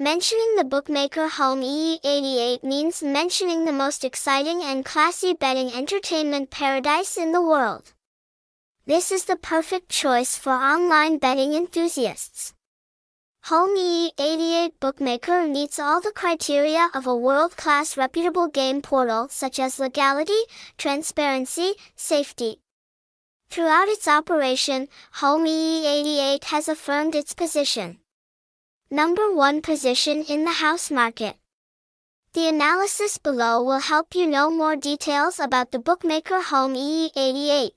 Mentioning the bookmaker Home EE88 means mentioning the most exciting and classy betting entertainment paradise in the world. This is the perfect choice for online betting enthusiasts. Home EE88 Bookmaker meets all the criteria of a world-class reputable game portal such as legality, transparency, safety. Throughout its operation, Home EE88 has affirmed its position. Number 1 position in the house market. The analysis below will help you know more details about the bookmaker Home EE88.